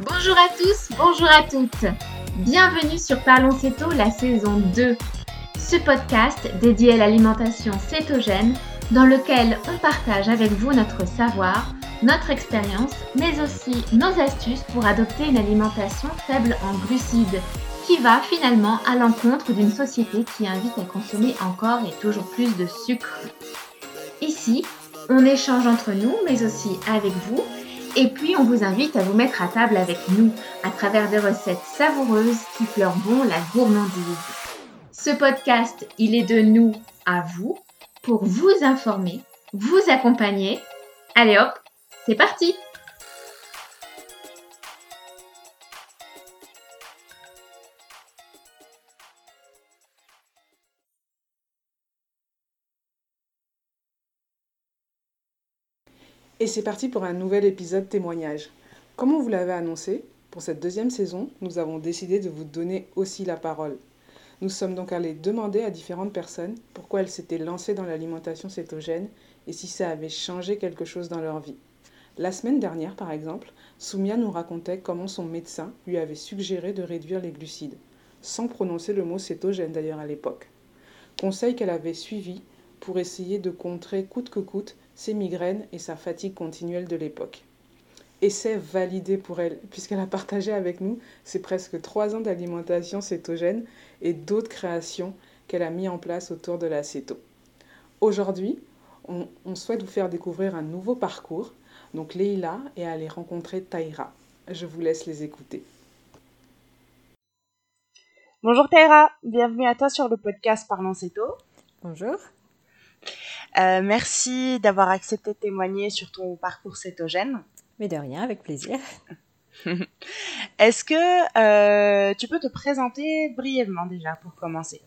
Bonjour à tous, bonjour à toutes. Bienvenue sur Parlons Céto, la saison 2. Ce podcast dédié à l'alimentation cétogène dans lequel on partage avec vous notre savoir, notre expérience, mais aussi nos astuces pour adopter une alimentation faible en glucides qui va finalement à l'encontre d'une société qui invite à consommer encore et toujours plus de sucre. Ici, on échange entre nous, mais aussi avec vous et puis, on vous invite à vous mettre à table avec nous à travers des recettes savoureuses qui fleurent bon la gourmandise. Ce podcast, il est de nous à vous pour vous informer, vous accompagner. Allez hop, c'est parti Et c'est parti pour un nouvel épisode témoignage. Comme on vous l'avait annoncé, pour cette deuxième saison, nous avons décidé de vous donner aussi la parole. Nous sommes donc allés demander à différentes personnes pourquoi elles s'étaient lancées dans l'alimentation cétogène et si ça avait changé quelque chose dans leur vie. La semaine dernière, par exemple, Soumia nous racontait comment son médecin lui avait suggéré de réduire les glucides, sans prononcer le mot cétogène d'ailleurs à l'époque. Conseil qu'elle avait suivi pour essayer de contrer coûte que coûte ses migraines et sa fatigue continuelle de l'époque. Essai validé pour elle, puisqu'elle a partagé avec nous ses presque trois ans d'alimentation cétogène et d'autres créations qu'elle a mis en place autour de la céto. Aujourd'hui, on, souhaite vous faire découvrir un nouveau parcours. Donc Leïla est allée rencontrer Taïra. Je vous laisse les écouter. Bonjour Taïra, bienvenue à toi sur le podcast Parlons Céto. Bonjour. Euh, merci d'avoir accepté de témoigner sur ton parcours cétogène. Mais de rien, avec plaisir. Est-ce que euh, tu peux te présenter brièvement déjà pour commencer?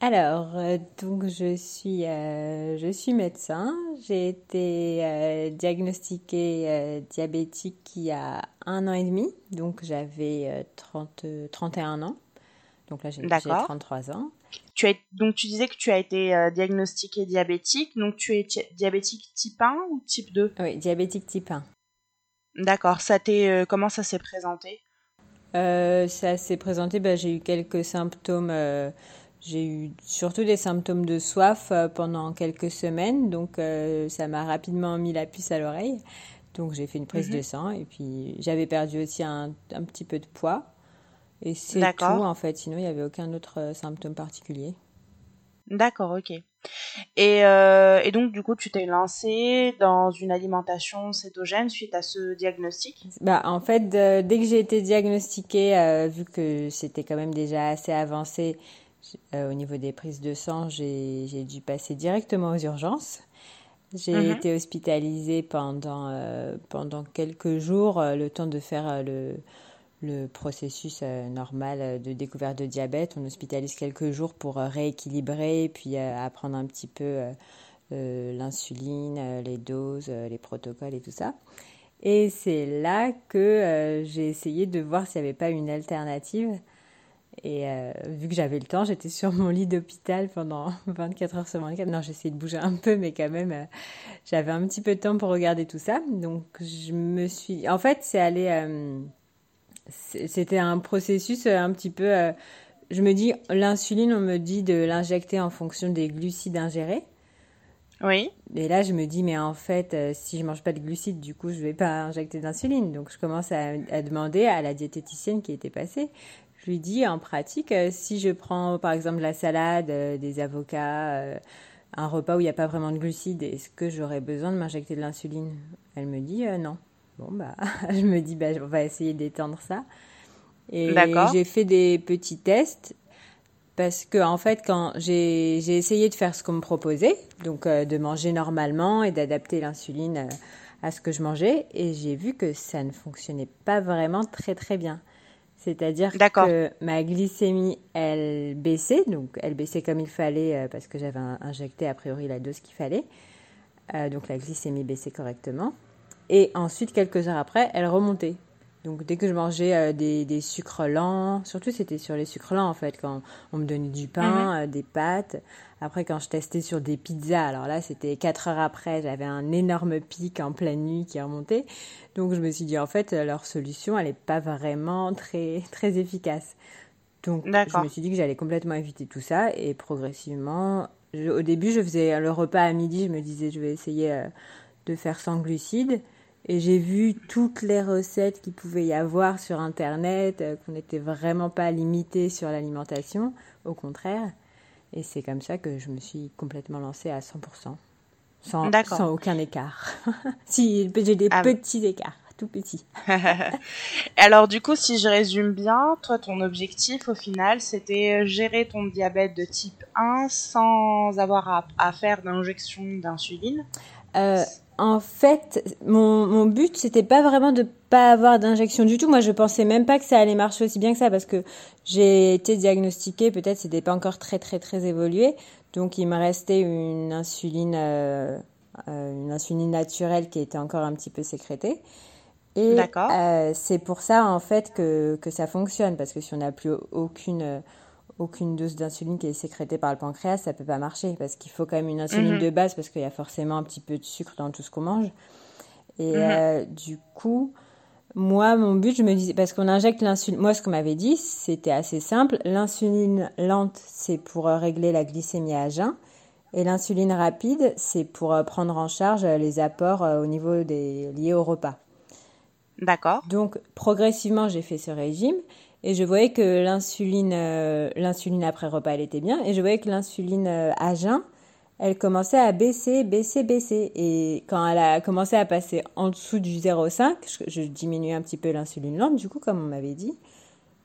Alors, euh, donc je suis, je suis médecin. J'ai été diagnostiquée diabétique il y a un an et demi. Donc j'avais 30, 31 ans. Donc là, j'ai 33 ans. Tu as, donc tu disais que tu as été euh, diagnostiqué diabétique, donc tu es diabétique type 1 ou type 2 Oui, diabétique type 1. D'accord, ça euh, comment ça s'est présenté? Euh, Ça s'est présenté, bah, j'ai eu quelques symptômes, j'ai eu surtout des symptômes de soif pendant quelques semaines, donc ça m'a rapidement mis la puce à l'oreille. Donc j'ai fait une prise de mhm. sang et puis j'avais perdu aussi un, un petit peu de poids. Et c'est tout en fait, sinon il n'y avait aucun autre euh, symptôme particulier. D'accord, ok. Et, euh, et, donc du coup tu t'es lancé dans une alimentation cétogène suite à ce diagnostic? Bah en fait dès que j'ai été diagnostiquée, euh, vu que c'était quand même déjà assez avancé au niveau des prises de sang, j'ai dû passer directement aux urgences. J'ai mhm. été hospitalisée pendant, pendant quelques jours, le temps de faire le, le processus euh, normal euh, de découverte de diabète. On hospitalise quelques jours pour euh, rééquilibrer, puis apprendre un petit peu l'insuline, les doses, les protocoles et tout ça. Et c'est là que j'ai essayé de voir s'il n'y avait pas une alternative. Et vu que j'avais le temps, j'étais sur mon lit d'hôpital pendant 24 heures sur 24. Non, j'essayais de bouger un peu, mais quand même, j'avais un petit peu de temps pour regarder tout ça. Donc, je me suis. En fait, c'est allé c'était un processus euh, un petit peu. Euh, je me dis, l'insuline, on me dit de l'injecter en fonction des glucides ingérés. Oui. Et là, je me dis, mais en fait, euh, si je mange pas de glucides, du coup, je vais pas injecter d'insuline. Donc, je commence à, demander à la diététicienne qui était passée. Je lui dis, en pratique, si je prends, par exemple, la salade, des avocats, un repas où il n'y a pas vraiment de glucides, est-ce que j'aurais besoin de m'injecter de l'insuline? Elle me dit, non. Bon, bah, je me dis, bah, on va essayer d'étendre ça. Et j'ai fait des petits tests parce que, en fait, quand j'ai essayé de faire ce qu'on me proposait, donc euh, de manger normalement et d'adapter l'insuline euh, à ce que je mangeais, et j'ai vu que ça ne fonctionnait pas vraiment très très bien. C'est-à-dire que ma glycémie, elle baissait, donc elle baissait comme il fallait euh, parce que j'avais injecté a priori la dose qu'il fallait. donc la glycémie baissait correctement. Et ensuite, quelques heures après, elle remontait. Donc dès que je mangeais euh, des, des sucres lents, surtout c'était sur les sucres lents en fait, quand on me donnait du pain, Mhm. euh, des pâtes. Après quand je testais sur des pizzas, alors là c'était quatre heures après, j'avais un énorme pic en pleine nuit qui remontait. Donc je me suis dit en fait leur solution elle est pas vraiment très très efficace. Donc je me suis dit que j'allais complètement éviter tout ça et progressivement, je- au début je faisais le repas à midi, je me disais je vais essayer euh, de faire sans glucides. Et j'ai vu toutes les recettes qu'il pouvait y avoir sur Internet, euh, qu'on n'était vraiment pas limité sur l'alimentation, au contraire. Et c'est comme ça que je me suis complètement lancée à 100%, sans, aucun écart. si, j'ai des Ah. petits écarts, tout petits. Alors du coup, si je résume bien, toi, ton objectif au final, c'était gérer ton diabète de type 1 sans avoir à, à faire d'injection d'insuline. Euh, en fait, mon, mon but, c'était pas vraiment de pas avoir d'injection du tout. Moi, je pensais même pas que ça allait marcher aussi bien que ça parce que j'ai été diagnostiquée, peut-être c'était pas encore très très très évolué. Donc, il me restait une insuline, euh, euh, une insuline naturelle qui était encore un petit peu sécrétée. Et euh, c'est pour ça en fait que, que ça fonctionne parce que si on n'a plus aucune aucune dose d'insuline qui est sécrétée par le pancréas, ça peut pas marcher parce qu'il faut quand même une insuline Mhm. de base parce qu'il y a forcément un petit peu de sucre dans tout ce qu'on mange. Et Mhm. euh, du coup, moi, mon but, je me disais, parce qu'on injecte l'insuline, moi, ce qu'on m'avait dit, c'était assez simple. L'insuline lente, c'est pour euh, régler la glycémie à jeun. Et l'insuline rapide, c'est pour euh, prendre en charge les apports au niveau des liés au repas. D'accord. Donc, progressivement, j'ai fait ce régime et je voyais que l'insuline, euh, l'insuline après repas, elle était bien. Et je voyais que l'insuline euh, à jeun, elle commençait à baisser, baisser, baisser. Et quand elle a commencé à passer en dessous du 0,5, je, je diminuais un petit peu l'insuline lente, du coup, comme on m'avait dit.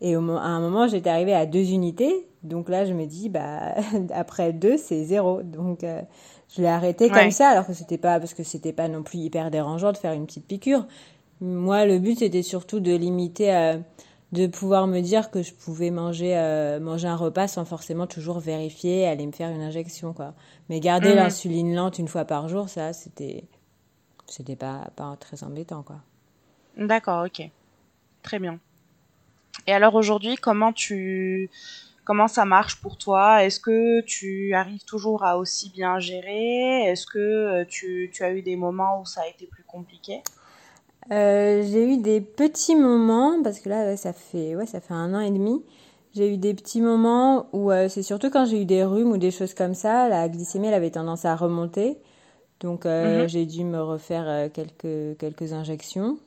Et au, à un moment, j'étais arrivée à deux unités. Donc là, je me dis, bah, après deux, c'est zéro. Donc, euh, je l'ai arrêté Ouais. comme ça, alors que c'était pas, parce que c'était pas non plus hyper dérangeant de faire une petite piqûre. Moi, le but, c'était surtout de limiter, euh, de pouvoir me dire que je pouvais manger, euh, manger un repas sans forcément toujours vérifier, aller me faire une injection, quoi. Mais garder Mhm. l'insuline lente une fois par jour, ça, c'était, c'était pas, pas très embêtant, quoi. D'accord, ok. Très bien. Et alors aujourd'hui, comment tu comment ça marche pour toi? Est-ce que tu arrives toujours à aussi bien gérer? Est-ce que euh, tu, tu as eu des moments où ça a été plus compliqué? Euh, j'ai eu des petits moments, parce que là, ça fait, ouais, ça fait un an et demi. J'ai eu des petits moments où euh, c'est surtout quand j'ai eu des rhumes ou des choses comme ça, la glycémie, elle avait tendance à remonter. Donc, euh, Mhm. j'ai dû me refaire quelques, quelques injections.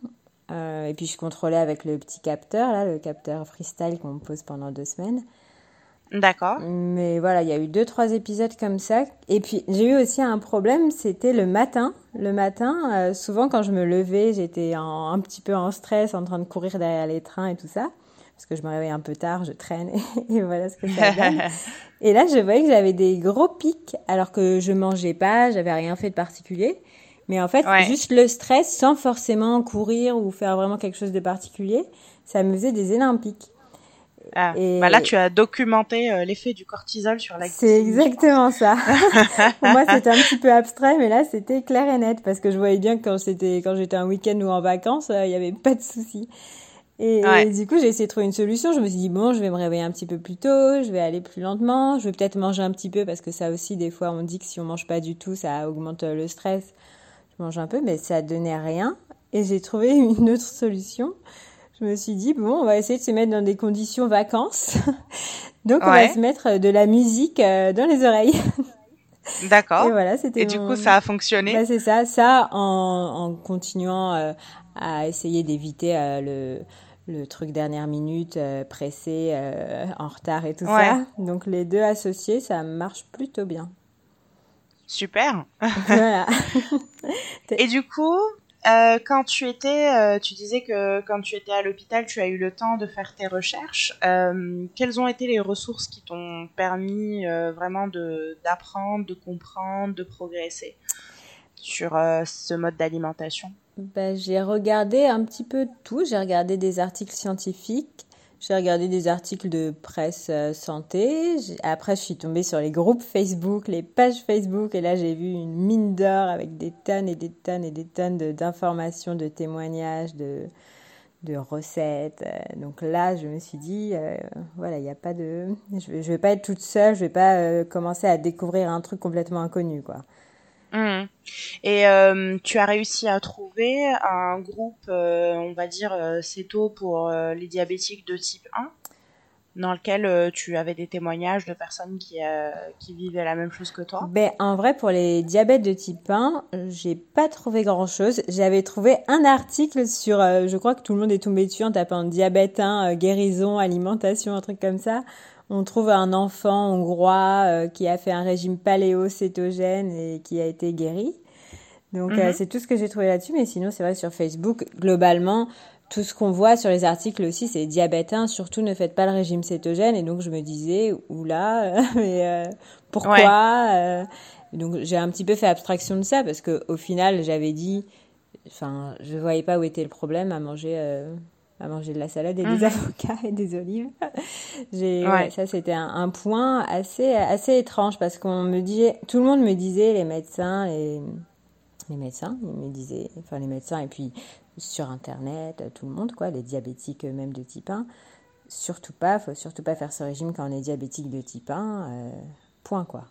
Et puis, je contrôlais avec le petit capteur, là, le capteur freestyle qu'on me pose pendant deux semaines. D'accord. Mais voilà, il y a eu deux, trois épisodes comme ça. Et puis, j'ai eu aussi un problème, c'était le matin. Le matin, euh, souvent quand je me levais, j'étais un petit peu en stress, en train de courir derrière les trains et tout ça. Parce que je me réveille un peu tard, je traîne et voilà ce que ça donne. Et là, je voyais que j'avais des gros pics alors que je mangeais pas, j'avais rien fait de particulier. Mais en fait, Ouais. juste le stress, sans forcément courir ou faire vraiment quelque chose de particulier, ça me faisait des énormes pics. Ah, Et- bah là, tu as documenté euh, l'effet du cortisol sur la C'est exactement ça. Pour moi, c'était un petit peu abstrait, mais là, c'était clair et net parce que je voyais bien que quand c'était, quand j'étais en week-end ou en vacances, euh, il n'y avait pas de souci. Et, Ouais. et du coup, j'ai essayé de trouver une solution. Je me suis dit, bon, je vais me réveiller un petit peu plus tôt, je vais aller plus lentement, je vais peut-être manger un petit peu parce que ça aussi, des fois, on dit que si on mange pas du tout, ça augmente euh, le stress. Je mange un peu, mais ça donnait rien. Et j'ai trouvé une autre solution. Je me suis dit, bon, on va essayer de se mettre dans des conditions vacances. Donc, on va se mettre de la musique euh, dans les oreilles. D'accord. Et voilà, c'était Et du mon- coup, ça a fonctionné Bah, c'est ça, ça en, en continuant euh, à essayer d'éviter euh, le, le truc dernière minute, euh, pressé, euh, en retard et tout Ouais. ça. Donc les deux associés, ça marche plutôt bien. Super. voilà. Et du coup, euh, quand tu étais, euh, tu disais que quand tu étais à l'hôpital, tu as eu le temps de faire tes recherches. Euh, quelles ont été les ressources qui t'ont permis vraiment de d'apprendre, de comprendre, de progresser sur ce mode d'alimentation? Bah, j'ai regardé un petit peu tout. J'ai regardé des articles scientifiques. J'ai regardé des articles de presse euh, santé. Après, je suis tombée sur les groupes Facebook, les pages Facebook, et là, j'ai vu une mine d'or avec des tonnes et des tonnes et des tonnes d'informations, de témoignages, de, recettes. Donc là, je me suis dit, voilà, il n'y a pas de, je vais, vais pas être toute seule, je vais pas commencer à découvrir un truc complètement inconnu, quoi. Mmh. Et euh, tu as réussi à trouver un groupe, euh, on va dire, euh, CETO pour les diabétiques de type 1 dans lequel tu avais des témoignages de personnes qui, qui vivaient la même chose que toi? Ben, En vrai, pour les diabètes de type 1, j'ai pas trouvé grand-chose. J'avais trouvé un article sur, je crois que tout le monde est tombé dessus en tapant diabète 1, guérison, alimentation, un truc comme ça on trouve un enfant hongrois euh, qui a fait un régime paléo-cétogène et qui a été guéri. Donc euh, mhm. c'est tout ce que j'ai trouvé là-dessus, mais sinon c'est vrai sur Facebook, globalement, tout ce qu'on voit sur les articles aussi, c'est diabète 1, surtout ne faites pas le régime cétogène. Et donc je me disais, oula, mais euh, pourquoi Donc j'ai un petit peu fait abstraction de ça parce que au final j'avais dit, enfin je voyais pas où était le problème à manger à manger de la salade et des mhm. avocats et des olives. J'ai, ça c'était un, point assez assez étrange parce qu'on me disait, tout le monde me disait, les médecins, les, les médecins, ils me disaient, enfin les médecins et puis sur internet, tout le monde quoi, les diabétiques même de type 1, surtout pas, faut surtout pas faire ce régime quand on est diabétique de type 1, euh, point quoi.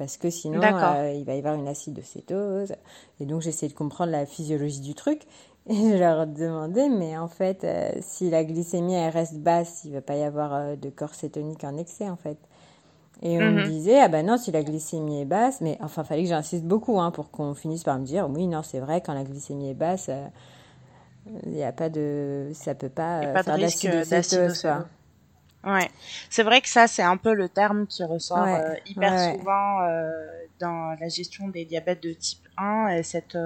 Parce que sinon, euh, il va y avoir une acidocétose. Et donc, j'essaie de comprendre la physiologie du truc. Et je leur demandais, mais en fait, euh, si la glycémie elle reste basse, il va pas y avoir euh, de corps cétonique en excès, en fait. Et on me mhm. disait, ah ben non, si la glycémie est basse, mais enfin, fallait que j'insiste beaucoup hein, pour qu'on finisse par me dire, oui, non, c'est vrai, quand la glycémie est basse, il n'y a pas de. Ça peut pas, pas faire d'acidocétose. Ouais, c'est vrai que ça, c'est un peu le terme qui ressort hyper souvent dans la gestion des diabètes de type 1, et cette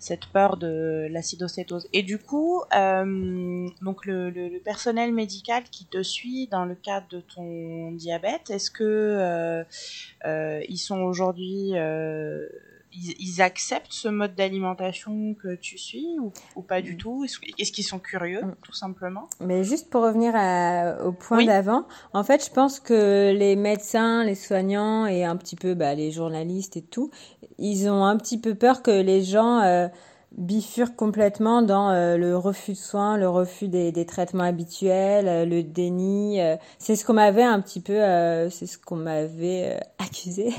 cette peur de l'acidocétose. Et du coup, euh, donc le, le, personnel médical qui te suit dans le cadre de ton diabète, est-ce que euh, euh, ils sont aujourd'hui ils, acceptent ce mode d'alimentation que tu suis ou, pas du mm. tout? Est-ce qu'ils sont curieux, mm. tout simplement? Mais juste pour revenir au point d'avant, en fait, je pense que les médecins, les soignants et un petit peu bah, les journalistes et tout, ils ont un petit peu peur que les gens euh, bifurquent complètement dans euh, le refus de soins, le refus des, des traitements habituels, euh, le déni. Euh. c'est ce qu'on m'avait un petit peu, c'est ce qu'on m'avait accusé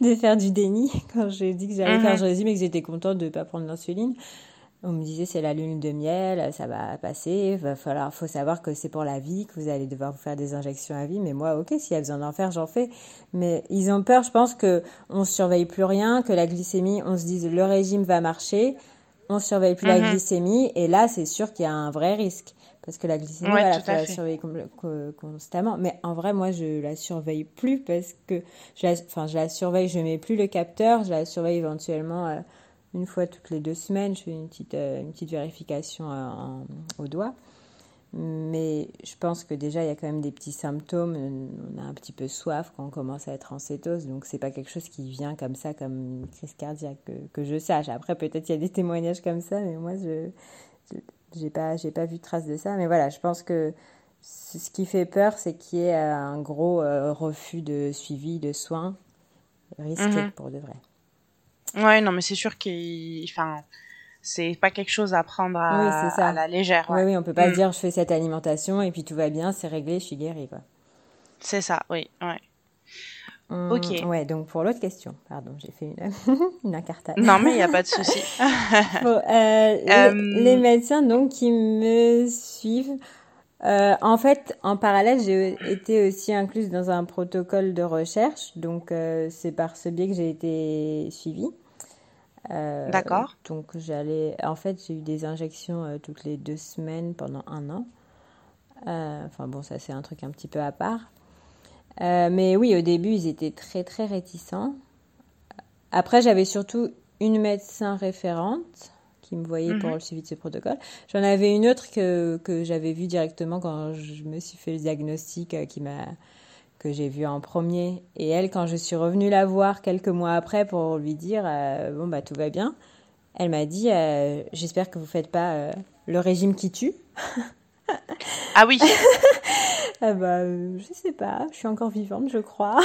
de faire du déni quand j'ai dit que j'allais faire mhm. régime et que j'étais contente de ne pas prendre l'insuline. On me disait c'est la lune de miel, ça va passer, va falloir, faut savoir que c'est pour la vie, que vous allez devoir vous faire des injections à vie. Mais moi, ok, s'il y a besoin d'en faire, j'en fais. Mais ils ont peur, je pense que on surveille plus rien, que la glycémie, on se dise le régime va marcher, on surveille plus la mhm. glycémie, et là, c'est sûr qu'il y a un vrai risque. Parce que la glycémie, il faut la surveiller constamment. Mais en vrai, moi, je la surveille plus parce que je la, enfin, je la surveille, je mets plus le capteur, je la surveille éventuellement euh, une fois toutes les deux semaines, je fais une petite, euh, une petite vérification euh, au doigt. Mais je pense que déjà, il y a quand même des petits symptômes. On a un petit peu soif quand on commence à être en cétose. Donc, c'est pas quelque chose qui vient comme ça, comme une crise cardiaque, que, je sache. Après, peut-être il y a des témoignages comme ça, mais moi, je n'ai pas, pas vu de trace de ça. Mais voilà, je pense que ce qui fait peur, c'est qu'il y ait un gros euh, refus de suivi, de soins, risqué mhm. pour de vrai. Ouais, non, mais c'est sûr qu'il. Enfin, c'est pas quelque chose à prendre à, la légère. Oui, oui, on peut pas mm. dire je fais cette alimentation et puis tout va bien, c'est réglé, je suis guérie, quoi. C'est ça, oui, ouais. Hum, ok. Ouais, donc pour l'autre question, pardon, j'ai fait une, une incartade. Non, mais il n'y a pas de souci. Euh, euh, les, médecins donc qui me suivent, euh, en fait, en parallèle, j'ai été aussi incluse dans un protocole de recherche, donc c'est par ce biais que j'ai été suivie. Euh, D'accord. Donc j'allais, en fait, j'ai eu des injections euh, toutes les deux semaines pendant un an. Euh, enfin bon, ça c'est un truc un petit peu à part. mais oui, au début, ils étaient très très réticents. Après, j'avais surtout une médecin référente qui me voyait pour mhm. le suivi de ce protocole. J'en avais une autre que, que j'avais vue directement quand je me suis fait le diagnostic qui m'a que j'ai vu en premier. Et elle, quand je suis revenue la voir quelques mois après pour lui dire euh, bon bah tout va bien, elle m'a dit euh, j'espère que vous faites pas euh, le régime qui tue. ah oui. ah bah je sais pas, je suis encore vivante je crois.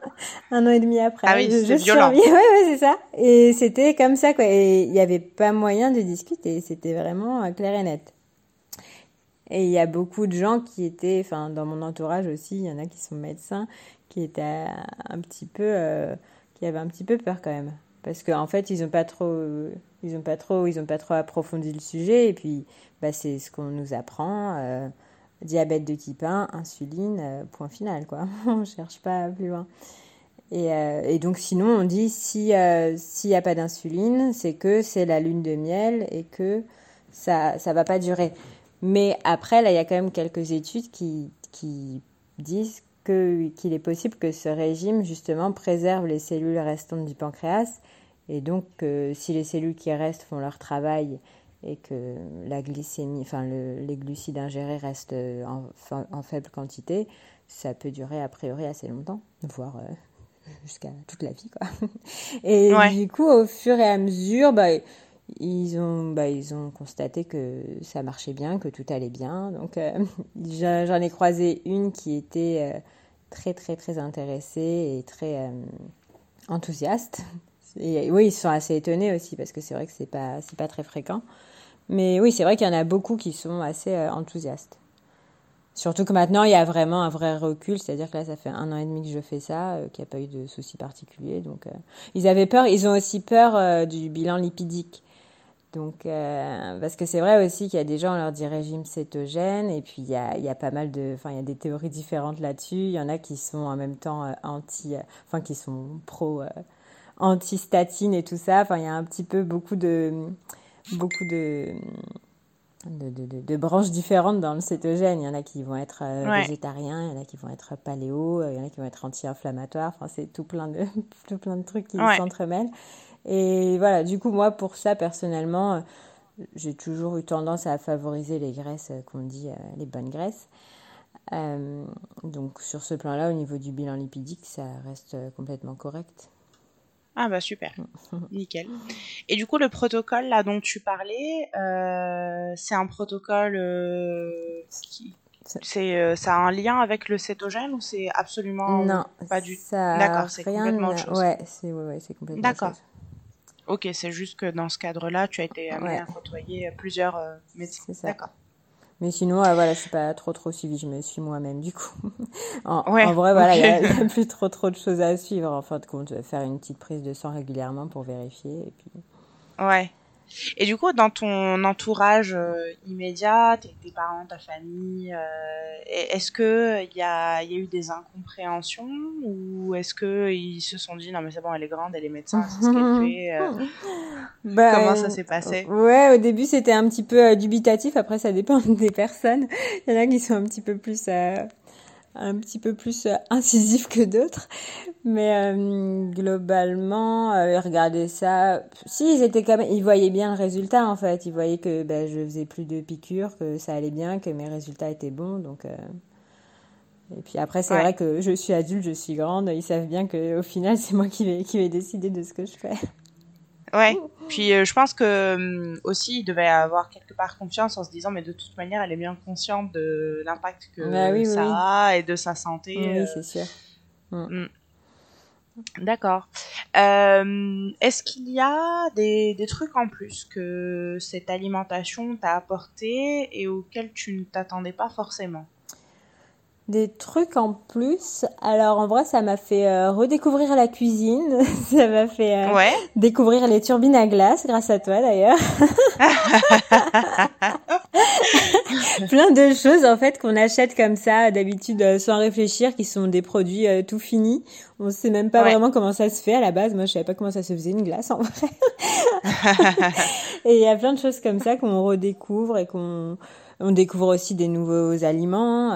Un an et demi après. Ah oui, c'est violent. Ouais ouais c'est ça. Et c'était comme ça quoi. Et il n'y avait pas moyen de discuter. C'était vraiment clair et net. Et il y a beaucoup de gens qui étaient, enfin, dans mon entourage aussi, il y en a qui sont médecins, qui étaient un petit peu, euh, qui avaient un petit peu peur quand même. Parce qu'en en fait, ils n'ont pas trop, ils ont pas trop, ils ont pas trop approfondi le sujet. Et puis, bah, c'est ce qu'on nous apprend. Euh, diabète de type 1, insuline, euh, point final, quoi. on cherche pas plus loin. Et, donc, sinon, on dit si s'il n'y a pas d'insuline, c'est que c'est la lune de miel et que ça ça va pas durer. Mais après, là, il y a quand même quelques études qui, qui disent qu'il est possible que ce régime, justement, préserve les cellules restantes du pancréas. Et donc, si les cellules qui restent font leur travail et que la glycémie, enfin, les glucides ingérés restent en, faible quantité, ça peut durer a priori assez longtemps, voire euh, jusqu'à toute la vie, quoi. Et du coup, au fur et à mesure, bah, ils ont, bah, ils ont constaté que ça marchait bien, que tout allait bien. Donc, euh, j'en ai croisé une qui était euh, très, très, très intéressée et très euh, enthousiaste. Oui, ils sont assez étonnés aussi parce que c'est vrai que c'est pas, pas très fréquent. Mais oui, c'est vrai qu'il y en a beaucoup qui sont assez enthousiastes. Surtout que maintenant, il y a vraiment un vrai recul, c'est-à-dire que là, ça fait un an et demi que je fais ça, qu'il n'y a pas eu de soucis particuliers. Donc, ils avaient peur, ils ont aussi peur du bilan lipidique. Donc, euh, parce que c'est vrai aussi qu'il y a des gens, on leur dit régime cétogène, et puis il y a, il y a pas mal de, enfin, il y a des théories différentes là-dessus. Il y en a qui sont en même temps euh, anti, euh, enfin, qui sont pro anti-statine et tout ça. Enfin, il y a un petit peu beaucoup de, beaucoup de, de, de, de, branches différentes dans le cétogène. Il y en a qui vont être végétariens, il y en a qui vont être paléo, il y en a qui vont être anti-inflammatoires. Enfin, c'est tout plein de, tout plein de trucs qui s'entremêlent. Et voilà, du coup, moi, pour ça, personnellement, euh, j'ai toujours eu tendance à favoriser les graisses euh, qu'on dit euh, les bonnes graisses. donc sur ce plan-là, au niveau du bilan lipidique, ça reste complètement correct. Ah bah super, nickel. Et du coup, le protocole là dont tu parlais, c'est un protocole qui, c'est ça a un lien avec le cétogène ou c'est absolument non, pas du tout D'accord, c'est complètement autre chose. Ouais, c'est ouais, ouais, complètement D'accord. Ok, c'est juste que dans ce cadre-là, tu as été amené à côtoyer plusieurs euh, médecins. C'est ça. D'accord. Mais sinon, euh, voilà, je suis pas trop trop suivi. Je me suis moi-même du coup. en, en, vrai, voilà, il n'y a, plus trop trop de choses à suivre. En fin de compte, faire une petite prise de sang régulièrement pour vérifier et puis. Ouais. Et du coup, dans ton entourage euh, immédiat, tes, parents, ta famille, euh, est-ce que il y a, y a, eu des incompréhensions ou est-ce que ils se sont dit non mais c'est bon, elle est grande, elle est médecin, c'est ce qu'elle fait. Euh, bah, comment ça s'est passé? Ouais, au début c'était un petit peu dubitatif. Après, ça dépend des personnes. Il y en a qui sont un petit peu plus un petit peu plus euh, incisif que d'autres. Mais euh, globalement, euh, regardaient ça. Si, ils étaient quand même, ils voyaient bien le résultat en fait. Ils voyaient que ben, je faisais plus de piqûres, que ça allait bien, que mes résultats étaient bons. Donc, euh... Et puis après, c'est vrai que je suis adulte, je suis grande. Ils savent bien que au final, c'est moi qui vais, qui vais décider de ce que je fais. Ouais. Puis euh, je pense que hum, aussi il devait avoir quelque part confiance en se disant mais de toute manière elle est bien consciente de l'impact que bah ça a et de sa santé. Oui, euh, c'est sûr. Mm. Mm. D'accord. Est-ce qu'il y a des, des, trucs en plus que cette alimentation t'a apporté et auxquels tu ne t'attendais pas forcément? Des trucs en plus. Alors en vrai, ça m'a fait euh, redécouvrir la cuisine. ça m'a fait euh, découvrir les turbines à glace, grâce à toi d'ailleurs. Plein de choses en fait qu'on achète comme ça d'habitude euh, sans réfléchir, qui sont des produits tout finis. On sait même pas vraiment comment ça se fait à la base. Moi, je savais pas comment ça se faisait une glace en vrai. et il y a plein de choses comme ça qu'on redécouvre et qu'on on découvre aussi des nouveaux aliments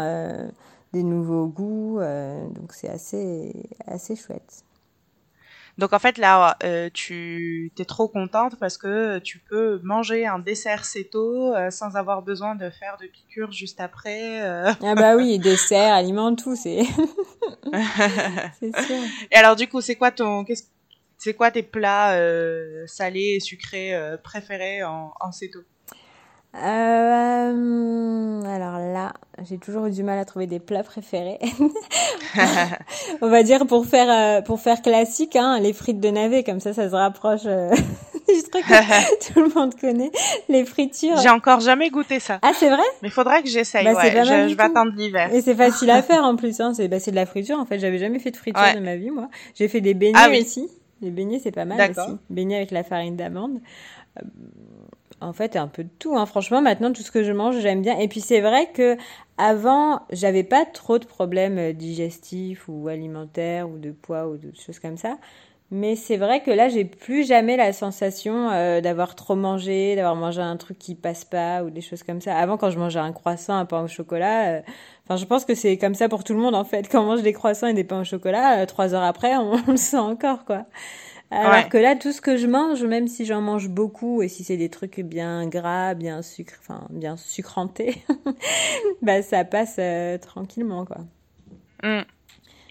des nouveaux goûts. Euh, donc c'est assez, assez chouette. Donc en fait là, euh, tu es trop contente parce que tu peux manger un dessert céto euh, sans avoir besoin de faire de piqûres juste après. Ah bah oui, dessert, aliment, tout, c'est. c'est sûr. Et alors du coup, c'est quoi ton, qu'est-ce, c'est quoi tes plats salés et sucrés préférés en, en céto? Euh, alors là, j'ai toujours eu du mal à trouver des plats préférés. On va dire pour faire euh, pour faire classique, hein, les frites de navet, comme ça, ça se rapproche euh, je crois que tout le monde connaît les fritures. J'ai encore jamais goûté ça. Ah, c'est vrai? Mais faudrait que j'essaye. Bah, ouais. je, je vais attendre l'hiver. Et c'est facile à faire en plus. Hein. C'est bah, de la friture. En fait, j'avais jamais fait de friture de ma vie, moi. J'ai fait des beignets ah, oui. aussi. Les beignets, c'est pas mal aussi. Beignets avec la farine d'amande. Euh, en fait, un peu de tout. Hein. Franchement, maintenant, tout ce que je mange, j'aime bien. Et puis, c'est vrai que avant, j'avais pas trop de problèmes euh, digestifs ou alimentaires ou de poids ou de choses comme ça. Mais c'est vrai que là, j'ai plus jamais la sensation euh, d'avoir trop mangé, d'avoir mangé un truc qui passe pas ou des choses comme ça. Avant, quand je mangeais un croissant, un pain au chocolat, euh, enfin, je pense que c'est comme ça pour tout le monde en fait. Quand on mange des croissants et des pains au chocolat, trois heures après, on, le sent encore quoi. Alors que là, tout ce que je mange, même si j'en mange beaucoup et si c'est des trucs bien gras, bien sucre, enfin bien sucrantés, bah ça passe euh, tranquillement quoi. Mmh.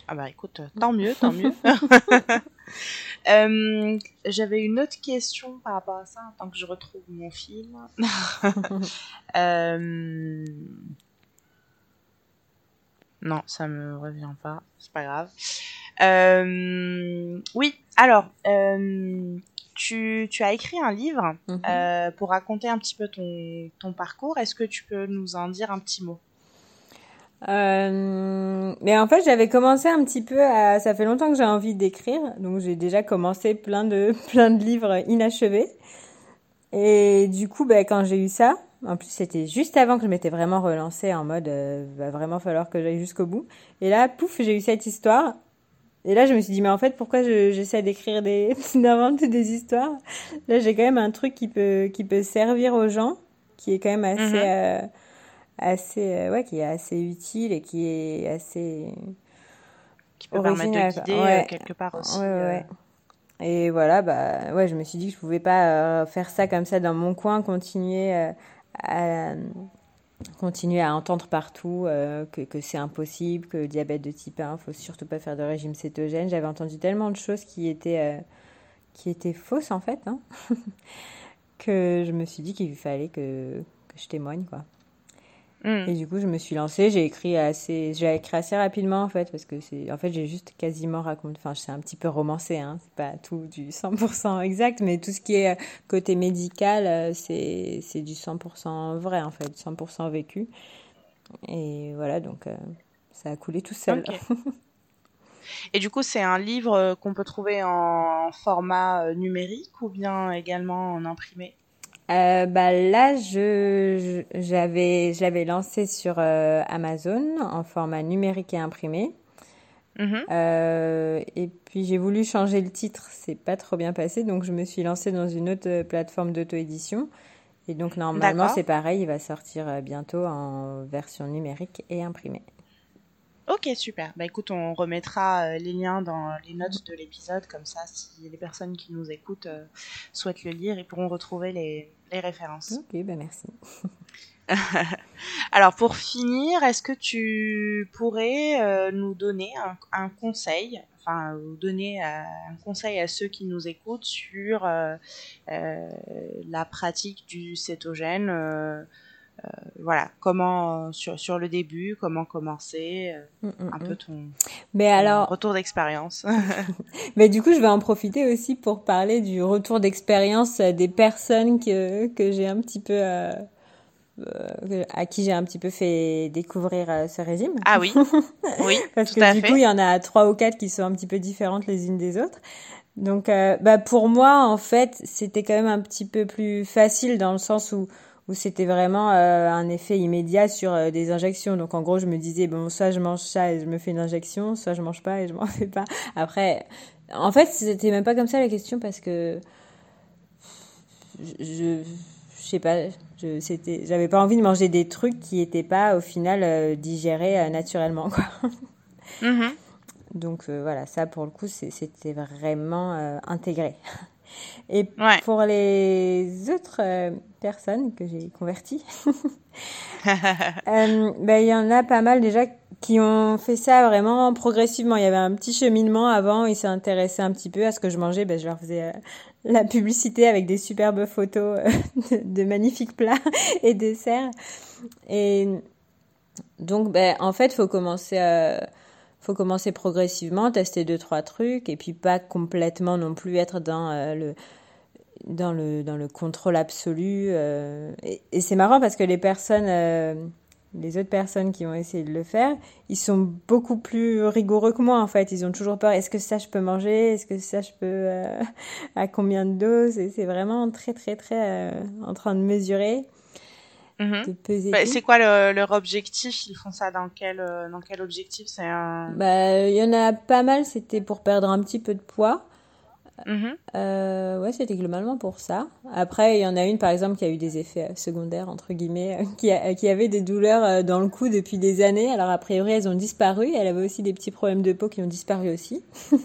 Ah bah écoute, tant mieux, tant mieux. euh, J'avais une autre question par rapport à ça, tant que je retrouve mon film. euh... Non, ça me revient pas, c'est pas grave. Euh, oui, alors, euh, tu, tu, as écrit un livre mhm. euh, pour raconter un petit peu ton, ton parcours. Est-ce que tu peux nous en dire un petit mot? Euh, mais en fait, j'avais commencé un petit peu à. Ça fait longtemps que j'ai envie d'écrire, donc j'ai déjà commencé plein de plein de livres inachevés. Et du coup, ben, quand j'ai eu ça, en plus c'était juste avant que je m'étais vraiment relancée en mode, euh, va vraiment falloir que j'aille jusqu'au bout. Et là, pouf, j'ai eu cette histoire. Et là, je me suis dit, mais en fait, pourquoi j'essaie d'écrire des, d'inventer des histoires? Là, j'ai quand même un truc qui peut, qui peut servir aux gens, qui est quand même assez, mhm. euh, assez, euh, ouais, qui est assez utile et qui est assez qui peut permettre de guider euh, quelque part aussi. Ouais, ouais. Et voilà, bah, ouais, je me suis dit que je pouvais pas faire ça comme ça dans mon coin, continuer à continuer à entendre partout que, que c'est impossible, que le diabète de type 1, faut surtout pas faire de régime cétogène. J'avais entendu tellement de choses qui étaient, étaient fausses en fait, hein, que je me suis dit qu'il fallait que, que je témoigne quoi. Mm. Et du coup, je me suis lancée. J'ai écrit assez, j'ai écrit assez rapidement en fait, parce que c'est, en fait, j'ai juste quasiment raconté. Enfin, c'est un petit peu romancé, hein. C'est pas tout du 100% exact, mais tout ce qui est euh, côté médical, euh, c'est, c'est du 100% vrai en fait, 100% vécu. Et voilà, donc euh, ça a coulé tout seul. Et du coup, c'est un livre qu'on peut trouver en format numérique ou bien également en imprimé? Euh, bah là, je j'avais j'avais lancé sur euh, Amazon en format numérique et imprimé. Mhm. Euh, et puis j'ai voulu changer le titre, c'est pas trop bien passé, donc je me suis lancée dans une autre plateforme d'auto-édition. Et donc normalement c'est pareil, il va sortir bientôt en version numérique et imprimée. Ok, super. Bah écoute, on remettra les liens dans les notes de l'épisode, comme ça, si les personnes qui nous écoutent souhaitent le lire, ils pourront retrouver les, les références. Ok, bah merci. Alors pour finir, est-ce que tu pourrais euh, nous donner un, un, conseil, enfin donner un conseil à ceux qui nous écoutent sur la pratique du cétogène euh, voilà, comment sur, sur le début, comment commencer, euh, mm, mm, un peu mm. ton, mais alors, retour d'expérience. mais du coup, je vais en profiter aussi pour parler du retour d'expérience des personnes que, que j'ai un petit peu euh, à qui j'ai un petit peu fait découvrir ce régime. Ah oui, oui. Parce que du coup, il y en a trois ou quatre qui sont un petit peu différentes les unes des autres. Donc, bah pour moi, en fait, c'était quand même un petit peu plus facile dans le sens où où c'était vraiment euh, un effet immédiat sur euh, des injections. Donc en gros, je me disais bon, soit je mange ça et je me fais une injection, soit je mange pas et je m'en fais pas. Après, en fait, c'était même pas comme ça la question parce que je, je, sais pas, je c'était, j'avais pas envie de manger des trucs qui étaient pas au final euh, digérés naturellement quoi. Mm-hmm. Donc voilà, ça pour le coup, c'était vraiment intégré. Et pour les autres euh, personnes que j'ai converties, euh, ben, il y en a pas mal déjà qui ont fait ça vraiment progressivement. Il y avait un petit cheminement avant, ils s'intéressaient un petit peu à ce que je mangeais. Ben, je leur faisais euh, la publicité avec des superbes photos de, magnifiques plats et desserts. Et donc, ben, en fait, il faut commencer à faut commencer progressivement, tester deux trois trucs et puis pas complètement non plus être dans euh, le dans le, dans le contrôle absolu. euh, et c'est marrant parce que les personnes, euh, les autres personnes qui ont essayé de le faire, ils sont beaucoup plus rigoureux que moi en fait. Ils ont toujours peur. Est-ce que ça je peux manger? Est-ce que ça je peux à combien de doses? C'est vraiment très très très en train de mesurer, Mhm. de peser Bah, c'est quoi le- leur objectif? Ils font ça dans quel, euh, dans quel objectif? C'est un. Bah, il y en a pas mal, c'était pour perdre un petit peu de poids. Euh, ouais, c'était globalement pour ça. Après, il y en a une, par exemple, qui a eu des effets euh, secondaires, entre guillemets, qui, a- qui avait des douleurs dans le cou depuis des années. Alors, a priori, elles ont disparu. Elle avait aussi des petits problèmes de peau qui ont disparu aussi.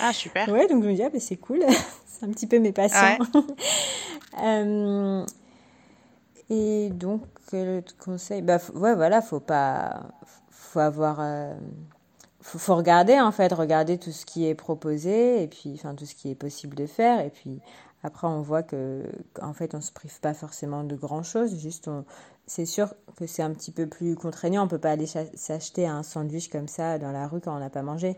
Ah, super. Ouais, donc je me dis, ah, bah, c'est cool. c'est un petit peu mes patients. Euh, et donc, quel autre conseil? Bah, ouais, voilà, faut pas, faut avoir, euh, faut, faut regarder, en fait, regarder tout ce qui est proposé et puis, enfin, tout ce qui est possible de faire. Et puis, après, on voit que, en fait, on se prive pas forcément de grand-chose. Juste, on, c'est sûr que c'est un petit peu plus contraignant. On peut pas aller s'acheter un sandwich comme ça dans la rue quand on n'a pas mangé.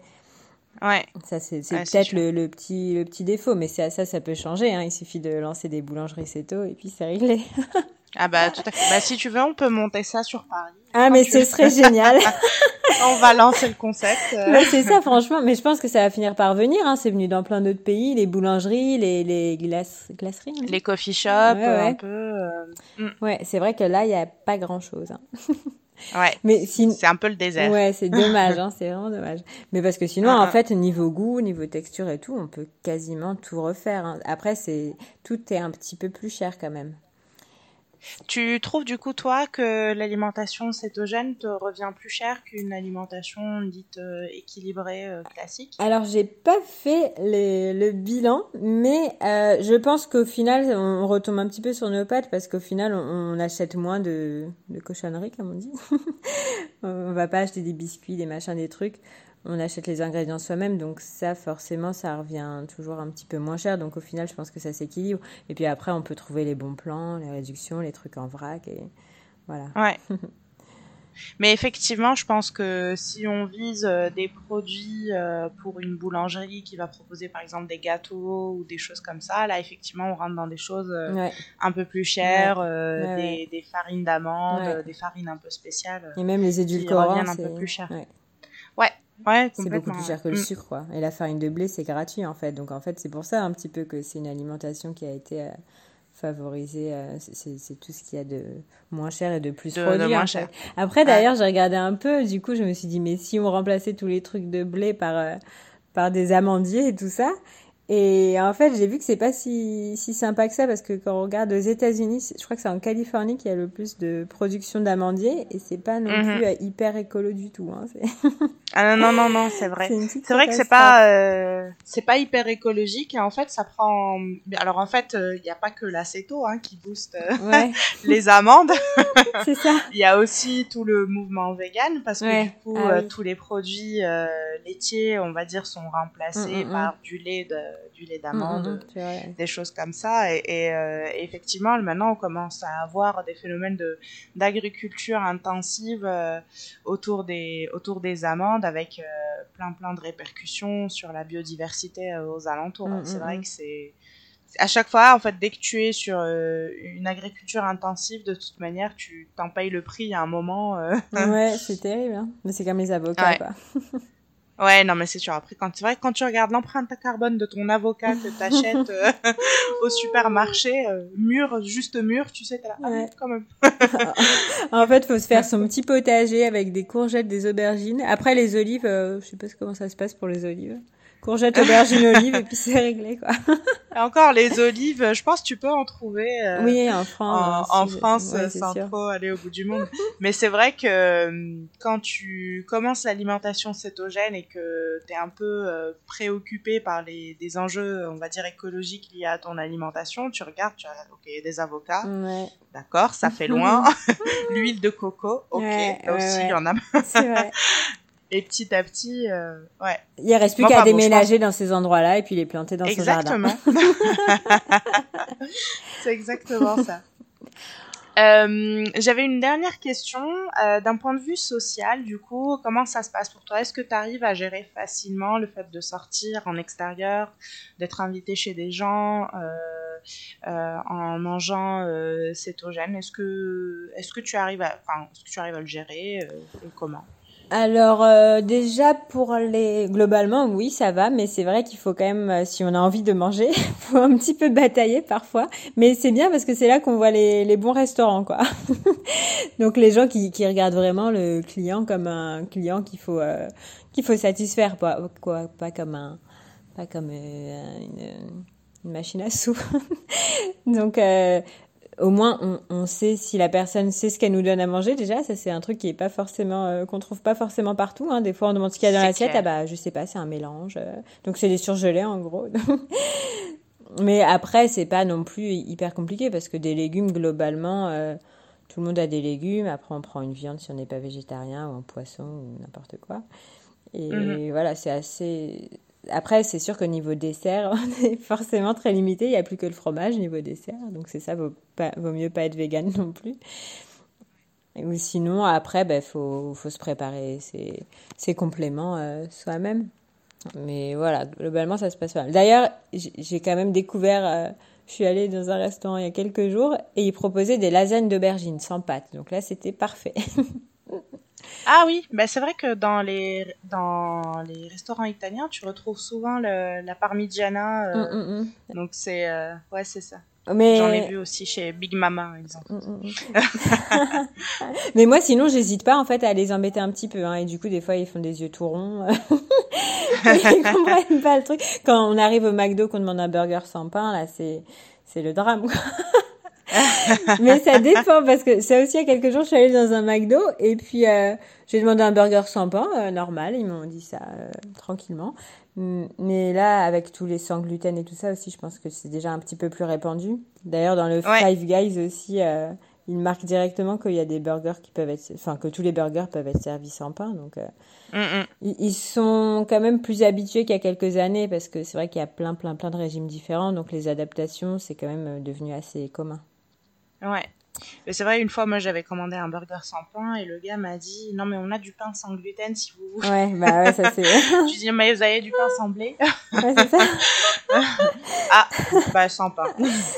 Ouais. Ça, c'est c'est Ouais, c'est peut-être le, le petit, le petit défaut, mais ça, ça, ça peut changer. Hein. Il suffit de lancer des boulangeries Seto et puis c'est réglé. Ah bah tout à fait. Bah si tu veux, on peut monter ça sur Paris. Ah, mais ce veux. serait génial. On va lancer le concept. euh. C'est ça, franchement. Mais je pense que ça va finir par venir. Hein. C'est venu dans plein d'autres pays, les boulangeries, les, les glace, glaceries. dit Les coffee shops, Ouais, ouais. un peu. euh, Ouais, c'est vrai que là, il n'y a pas grand-chose. Hein. Ouais. Mais si... C'est un peu le désert. Ouais, c'est dommage, hein, c'est vraiment dommage. Mais parce que sinon, Ah, en ah. fait, niveau goût, niveau texture et tout, on peut quasiment tout refaire. hein. Après, c'est tout est un petit peu plus cher quand même. Tu trouves du coup toi que l'alimentation cétogène te revient plus cher qu'une alimentation dite euh, équilibrée euh, classique? Alors, j'ai pas fait le bilan, mais euh, je pense qu'au final, on, retombe un petit peu sur nos pattes parce qu'au final, on, on achète moins de, de cochonneries, comme on dit. on va pas acheter des biscuits, des machins, des trucs. On achète les ingrédients soi-même, donc ça, forcément, ça revient toujours un petit peu moins cher. Donc au final, je pense que ça s'équilibre. Et puis après, on peut trouver les bons plans, les réductions, les trucs en vrac, et voilà. Ouais. Mais effectivement, je pense que si on vise euh, des produits euh, pour une boulangerie qui va proposer par exemple des gâteaux ou des choses comme ça, là effectivement on rentre dans des choses euh, Ouais. un peu plus chères, euh, Ouais, des, farines d'amande, des farines un peu spéciales. Et même les édulcorants, reviennent un peu plus cher. ouais. Ouais, C'est beaucoup plus cher que le Mm. sucre, quoi. Et la farine de blé, c'est gratuit, en fait. Donc, en fait, c'est pour ça un petit peu que c'est une alimentation qui a été euh, favorisée. euh, c'est- tout ce qu'il y a de moins cher et de plus De- de produit, moins cher. Après, d'ailleurs, j'ai regardé un peu. Du coup, je me suis dit, mais si on remplaçait tous les trucs de blé par, euh, par des amandiers et tout ça. Et en fait, j'ai vu que c'est pas si, si sympa que ça parce que quand on regarde aux États-Unis, je crois que c'est en Californie qu'il y a le plus de production d'amandiers et c'est pas non Mhm. plus euh, hyper écolo du tout. Hein. Ah non, non, non, non, c'est vrai. c'est vrai que c'est pas euh, c'est pas hyper écologique et en fait ça prend alors en fait il n'y a pas que l'acéto hein, qui booste euh, Ouais, les amandes c'est ça. il y a aussi tout le mouvement vegan parce que Ouais. du coup Ah euh, oui. tous les produits euh, laitiers on va dire sont remplacés Mm, mm, mm. par du lait de, du lait d'amande Mm, mm, mm, c'est vrai. des choses comme ça et, et, euh, effectivement maintenant on commence à avoir des phénomènes de d'agriculture intensive euh, autour des autour des amandes avec euh, plein plein de répercussions sur la biodiversité euh, aux alentours Mm, c'est mm, vrai mm. que c'est à chaque fois en fait dès que tu es sur euh, une agriculture intensive de toute manière tu t'en payes le prix à un moment euh. Ouais, c'est terrible. Hein. Mais c'est comme les avocats, Ouais. quoi. ouais non mais c'est sûr après quand c'est vrai quand tu regardes l'empreinte carbone de ton avocat que t'achètes euh, au supermarché euh, mûr juste mûr tu sais t'es là ah Ouais. quand même En fait, faut se faire son petit potager avec des courgettes, des aubergines. Après, les olives, euh, je sais pas comment ça se passe pour les olives. Courgettes, aubergines, olives, et puis c'est réglé, quoi. Et encore les olives, je pense que tu peux en trouver euh, Oui, en France. en France ouais, sans sûr. trop aller au bout du monde. Mais c'est vrai que euh, quand tu commences l'alimentation cétogène et que tu es un peu euh, préoccupé par les, des enjeux, on va dire, écologiques liés à ton alimentation, tu regardes, tu as ok, des avocats, Ouais, d'accord, ça fait loin. L'huile de coco, ok, Ouais, là aussi il y en a. c'est vrai. Et petit à petit, euh, ouais. Il reste plus Bon, qu'à bon, déménager dans ces endroits-là et puis les planter dans son jardin. Exactement. c'est exactement ça. Euh, J'avais une dernière question. Euh, D'un point de vue social, du coup, comment ça se passe pour toi? Est-ce que tu arrives à gérer facilement le fait de sortir en extérieur, d'être invité chez des gens euh, en mangeant cétogène? Est-ce que, est-ce que tu arrives à, enfin, est-ce que tu arrives à le gérer et comment? Alors euh, déjà pour les globalement oui ça va mais c'est vrai qu'il faut quand même euh, si on a envie de manger faut un petit peu batailler parfois. Mais c'est bien parce que c'est là qu'on voit les, les bons restaurants quoi. Donc les gens qui, qui regardent vraiment le client comme un client qu'il faut euh, qu'il faut satisfaire pas quoi pas comme un pas comme une, une, machine à sous. Donc au moins on, on, sait si la personne sait ce qu'elle nous donne à manger déjà ça c'est un truc qui est pas forcément euh, qu'on trouve pas forcément partout hein. des fois on demande ce qu'il y a dans l'assiette ah bah je sais pas c'est un mélange euh. donc c'est des surgelés en gros mais après c'est pas non plus hyper compliqué parce que des légumes globalement euh, tout le monde a des légumes après on prend une viande si on n'est pas végétarien ou un poisson ou n'importe quoi et mm-hmm. voilà c'est assez après, c'est sûr qu'au niveau dessert, on est forcément très limité. Il n'y a plus que le fromage niveau dessert. Donc, c'est ça, vaut, vaut mieux pas être vegan non plus. Ou sinon, après, il ben, faut, se préparer ses, compléments euh, soi-même. Mais voilà, globalement, ça se passe mal. D'ailleurs, j'ai quand même découvert, euh, je suis allée dans un restaurant il y a quelques jours et ils proposaient des lasagnes d'aubergine sans pâte. Donc là, c'était parfait. Ah oui, bah c'est vrai que dans les, dans les restaurants italiens, tu retrouves souvent le, la parmigiana. Euh, mm, mm, mm. Donc c'est euh, ouais, c'est ça. Mais... J'en ai vu aussi chez Big Mama, par exemple. Mais moi, sinon, j'hésite pas en fait à les embêter un petit peu. Hein, et du coup, des fois, ils font des yeux tout ronds. ils comprennent pas le truc. Quand on arrive au McDo, qu'on demande un burger sans pain, là, c'est c'est le drame. Mais ça dépend parce que ça aussi il y a quelques jours je suis allée dans un McDo et puis euh, j'ai demandé un burger sans pain euh, normal ils m'ont dit ça euh, tranquillement. Mais là avec tous les sans gluten et tout ça aussi je pense que c'est déjà un petit peu plus répandu. D'ailleurs dans le Five Guys aussi ils marquent directement qu'il y a des burgers qui peuvent être enfin que tous les burgers peuvent être servis sans pain donc mm, mm. ils sont quand même plus habitués qu'il y a quelques années parce que c'est vrai qu'il y a plein plein plein de régimes différents donc les adaptations c'est quand même devenu assez commun Ouais. Mais c'est vrai, une fois, moi, j'avais commandé un burger sans pain et le gars m'a dit Non, mais on a du pain sans gluten si vous voulez. Ouais, bah ouais, ça c'est. Je dis Mais vous avez du pain sans blé Ouais, c'est ça. ah, bah sans pain.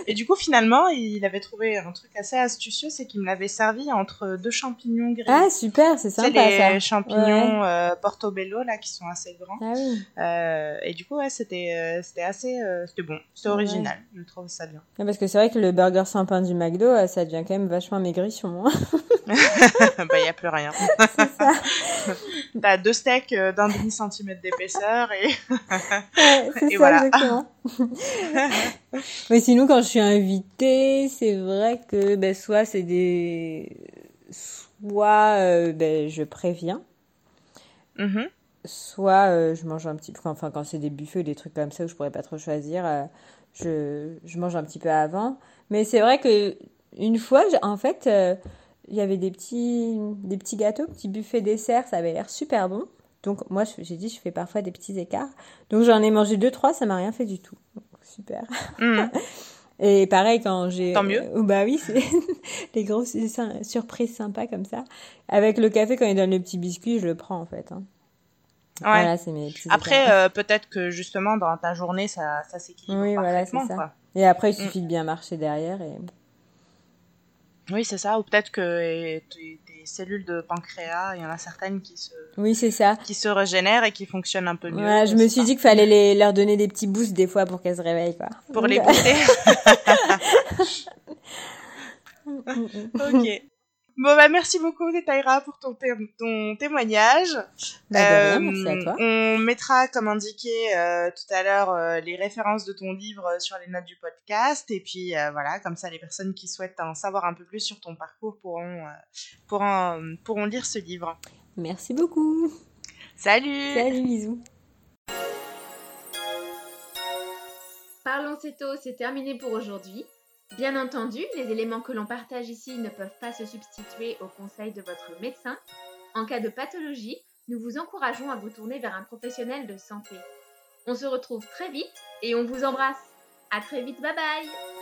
Et du coup, finalement, il avait trouvé un truc assez astucieux c'est qu'il me l'avait servi entre deux champignons gris. Ah, super, c'est sympa. C'est les champignons euh, portobello, là, qui sont assez grands. Ah oui. Euh, et du coup, ouais, c'était euh, c'était assez. C'était bon, c'était original. Je trouve ça bien. parce que c'est vrai que le burger sans pain du McDo, ça devient quand même vachement maigrichon. Hein. bah, il n'y a plus rien. C'est ça. T'as deux steaks euh, d'un demi-centimètre d'épaisseur et, ouais, c'est ça, voilà. Exactement. Mais sinon, quand je suis invitée, c'est vrai que ben, soit c'est des. Soit euh, ben, je préviens. Mm-hmm. Soit euh, je mange un petit peu. Enfin, quand c'est des buffets ou des trucs comme ça où je pourrais pas trop choisir, je, je mange un petit peu avant. Mais c'est vrai que une fois, en fait, euh, il y avait des petits, des petits gâteaux, petits buffets dessert, ça avait l'air super bon. Donc moi, j'ai dit, je fais parfois des petits écarts. Donc j'en ai mangé deux, trois, ça m'a rien fait du tout. super. Mmh. Et pareil, quand j'ai... Tant mieux. Euh, bah oui, c'est les grosses surprises sympas comme ça. Avec le café, quand il donne le petit biscuit, je le prends en fait. Hein. Ouais. Voilà, c'est mes Après, euh, peut-être que justement, dans ta journée, ça, ça s'équilibre Oui, voilà, c'est ça. Et après, il mmh. suffit de bien marcher derrière et... Oui, c'est ça. Ou peut-être que tes, cellules de pancréas, il y en a certaines qui se, oui, c'est ça, qui se régénèrent et qui fonctionnent un peu mieux. Ouais, je me suis dit qu'il fallait les, leur donner des petits boosts des fois pour qu'elles se réveillent, quoi. Pour les booster. ok. Bon, bah, merci beaucoup, Taïra, pour ton, ton témoignage. Bah, euh, merci à toi. On mettra, comme indiqué euh, tout à l'heure, euh, les références de ton livre sur les notes du podcast. Et puis, voilà, comme ça, les personnes qui souhaitent en savoir un peu plus sur ton parcours pourront, pourront, pourront lire ce livre. Merci beaucoup. Salut. Salut, bisous. Parlons Céto, c'est terminé pour aujourd'hui. Bien entendu, les éléments que l'on partage ici ne peuvent pas se substituer aux conseils de votre médecin. En cas de pathologie, nous vous encourageons à vous tourner vers un professionnel de santé. On se retrouve très vite et on vous embrasse. À très vite, bye bye